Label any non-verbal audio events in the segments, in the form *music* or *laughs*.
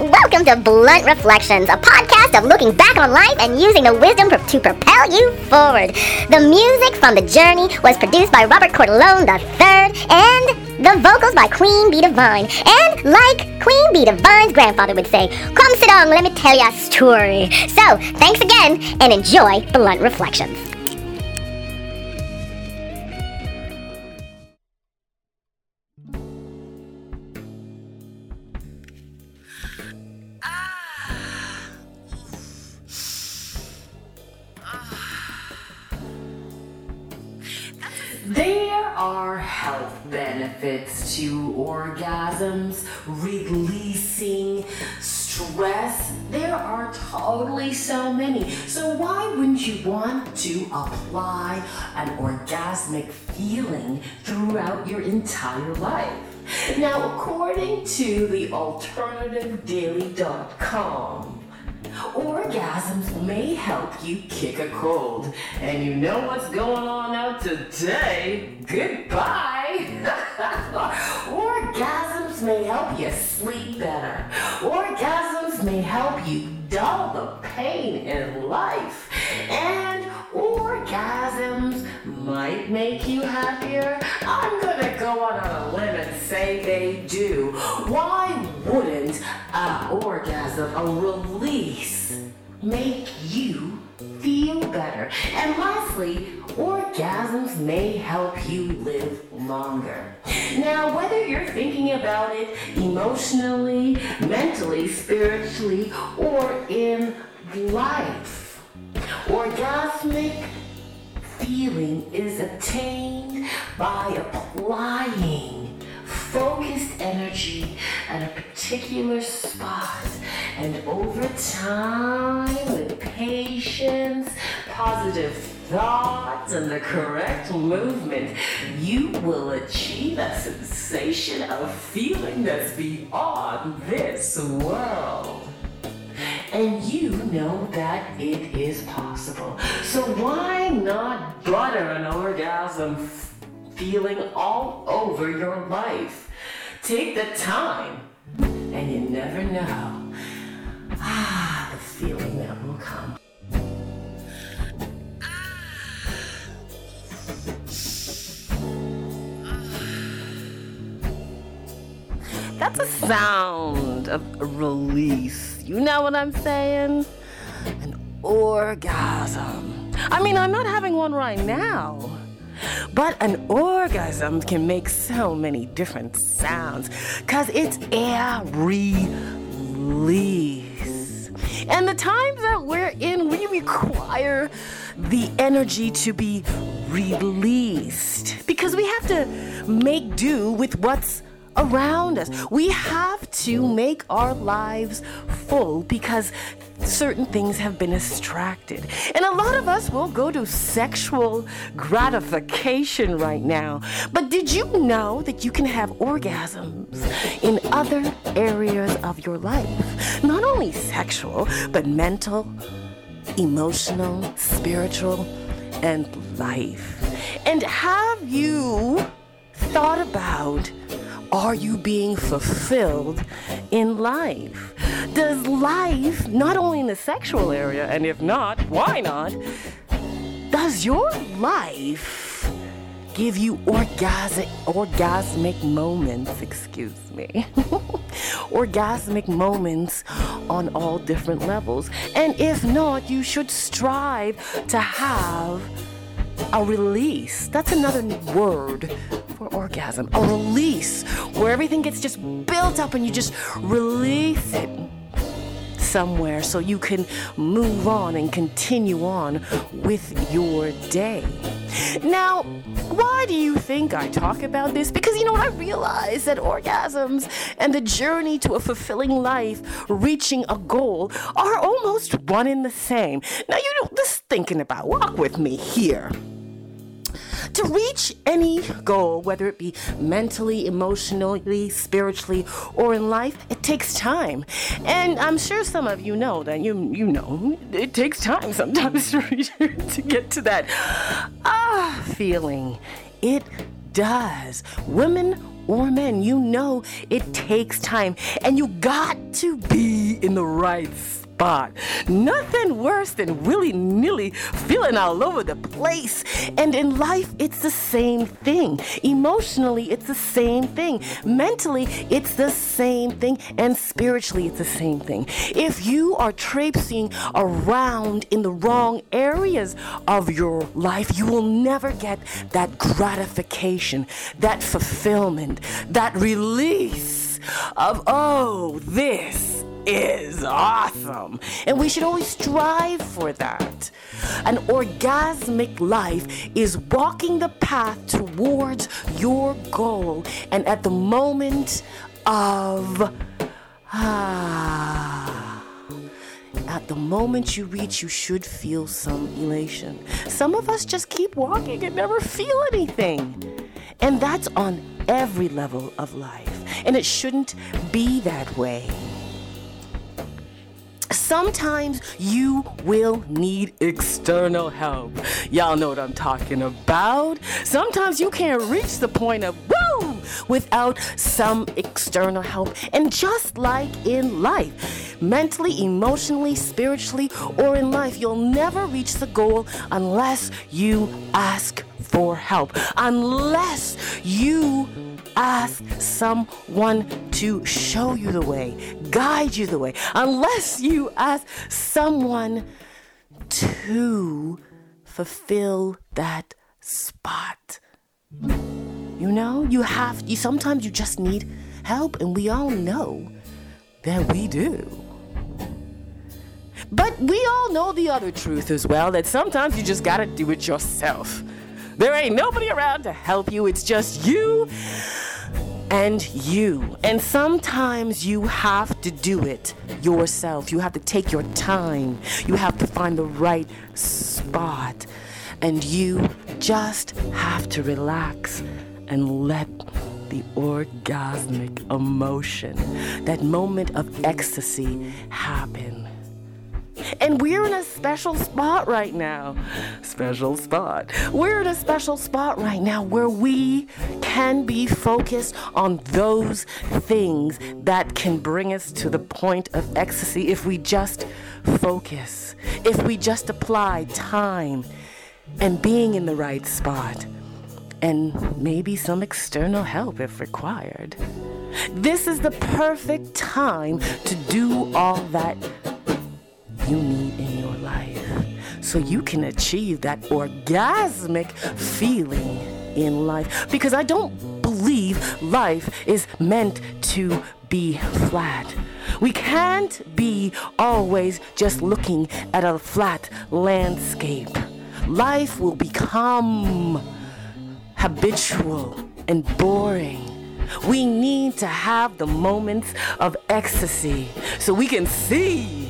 Welcome to Blunt Reflections, a podcast of looking back on life and using the wisdom to propel you forward. The music from The Journey was produced by Robert Cordelone III, and the vocals by Queen Bee Divine. And like Queen Bee Divine's grandfather would say, Come sit down, let me tell you a story. So, thanks again, and enjoy Blunt Reflections. Health benefits to orgasms, releasing stress. There are totally so many. So, why wouldn't you want to apply an orgasmic feeling throughout your entire life? Now, according to the alternativedaily.com, Orgasms may help you kick a cold. And you know what's going on out today? Goodbye! *laughs* Orgasms may help you sleep better. Orgasms may help you dull the pain in life. And orgasms might make you happier. I'm gonna go on a limb and say they do. Why orgasm, a release, make you feel better? And lastly, orgasms may help you live longer. Now, whether you're thinking about it emotionally, mentally, spiritually, or in life, orgasmic feeling is attained by applying focused energy at a particular spot. And over time, with patience, positive thoughts, and the correct movement, you will achieve a sensation of feeling that's beyond this world. And you know that it is possible. So why not butter an orgasm feeling all over your life? Take the time, and you never know. Ah, the feeling that will come. That's a sound of release. You know what I'm saying? An orgasm. I mean, I'm not having one right now. But an orgasm can make so many different sounds because it's air release. And the times that we're in, we require the energy to be released because we have to make do with what's around us. We have to make our lives full because certain things have been extracted. And a lot of us will go to sexual gratification right now. But did you know that you can have orgasms in other areas of your life? Not only sexual, but mental, emotional, spiritual, and life. And have you are you being fulfilled in life? Does life, not only in the sexual area, and if not, why not? Does your life give you orgasmic, orgasmic moments? Excuse me. *laughs* orgasmic moments on all different levels. And if not, you should strive to have a release. That's another word for orgasm. A release where everything gets just built up and you just release it somewhere so you can move on and continue on with your day. Now, why do you think I talk about this? Because you know what? I realize that orgasms and the journey to a fulfilling life, reaching a goal, are almost one and the same. Now, you know, just thinking about, walk with me here. To reach any goal, whether it be mentally, emotionally, spiritually, or in life, it takes time. And I'm sure some of you know that you you know it takes time sometimes *laughs* to reach to get to that ah feeling. It does. Women or men, you know it takes time, and you got to be in the right spot. Nothing worse than willy nilly feeling all over the place. And in life, it's the same thing. Emotionally, it's the same thing. Mentally, it's the same thing. And spiritually, it's the same thing. If you are traipsing around in the wrong areas of your life, you will never get that gratification, that fulfillment, that release of, oh, this is awesome. And we should always strive for that. An orgasmic life is walking the path towards your goal. And at the moment of, ah, at the moment you reach, you should feel some elation. Some of us just keep walking and never feel anything. And that's on every level of life. And it shouldn't be that way. Sometimes you will need external help. Y'all know what I'm talking about. Sometimes you can't reach the point of woo without some external help. And just like in life, mentally, emotionally, spiritually, or in life, you'll never reach the goal unless you ask for help. Unless you ask someone to show you the way, guide you the way, unless you ask someone to fulfill that spot. You know, you have, you sometimes you just need help, and we all know that we do. But we all know the other truth as well that sometimes you just gotta do it yourself. There ain't nobody around to help you, it's just you and you. And sometimes you have to do it yourself. You have to take your time. You have to find the right spot. And you just have to relax and let the orgasmic emotion, that moment of ecstasy, happen. And we're in a special spot right now. Special spot. We're in a special spot right now where we can be focused on those things that can bring us to the point of ecstasy if we just focus, if we just apply time and being in the right spot, and maybe some external help if required. This is the perfect time to do all that you need in your life so you can achieve that orgasmic feeling in life. Because I don't believe life is meant to be flat. We can't be always just looking at a flat landscape. Life will become habitual and boring. We need to have the moments of ecstasy so we can see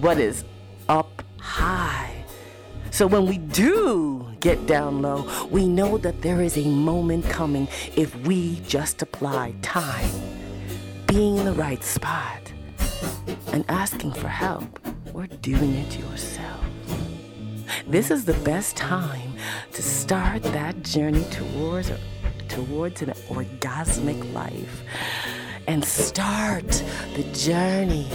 what is up high. So when we do get down low, we know that there is a moment coming if we just apply time, being in the right spot, and asking for help or doing it yourself. This is the best time to start that journey towards towards an orgasmic life and start the journey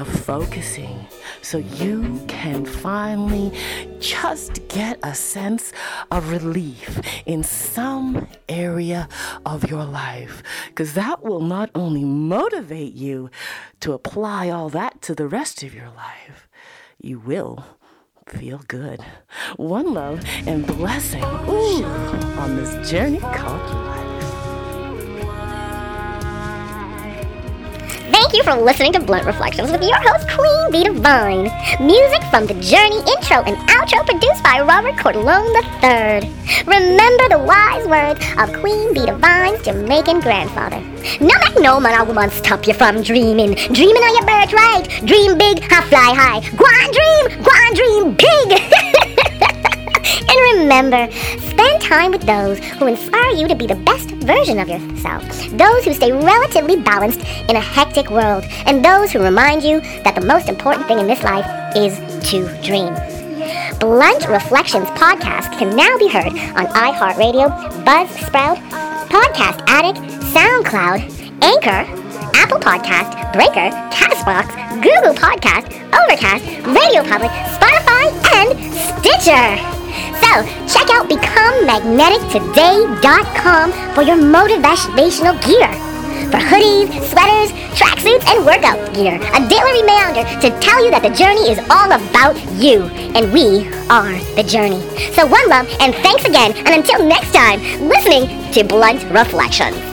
of focusing so you can finally just get a sense of relief in some area of your life. Because that will not only motivate you to apply all that to the rest of your life, you will feel good. One love and blessing ooh, on this journey called life. Thank you for listening to Blunt Reflections with your host, Queen Bee Divine. Music from the Journey intro and outro produced by Robert Cordelone III. Remember the wise words of Queen Bee Divine's Jamaican grandfather. No make no man or woman stop you from dreaming. Dreaming on your birthright. Dream big, I fly high. Go on dream, go on dream big. *laughs* and remember, spend time with those who inspire you to be the best version of yourself, those who stay relatively balanced in a hectic world, and those who remind you that the most important thing in this life is to dream. Blunt Reflections podcast can now be heard on iHeartRadio, Buzzsprout, Podcast Addict, SoundCloud, Anchor, Apple Podcast, Breaker, Castbox, Google Podcast, Overcast, Radio Public, Spotify, and Stitcher. So, check out BecomeMagneticToday.com for your motivational gear. For hoodies, sweaters, tracksuits, and workout gear, a daily reminder to tell you that the journey is all about you, and we are the journey. So, one love, and thanks again, and until next time, listening to Blunt Reflections.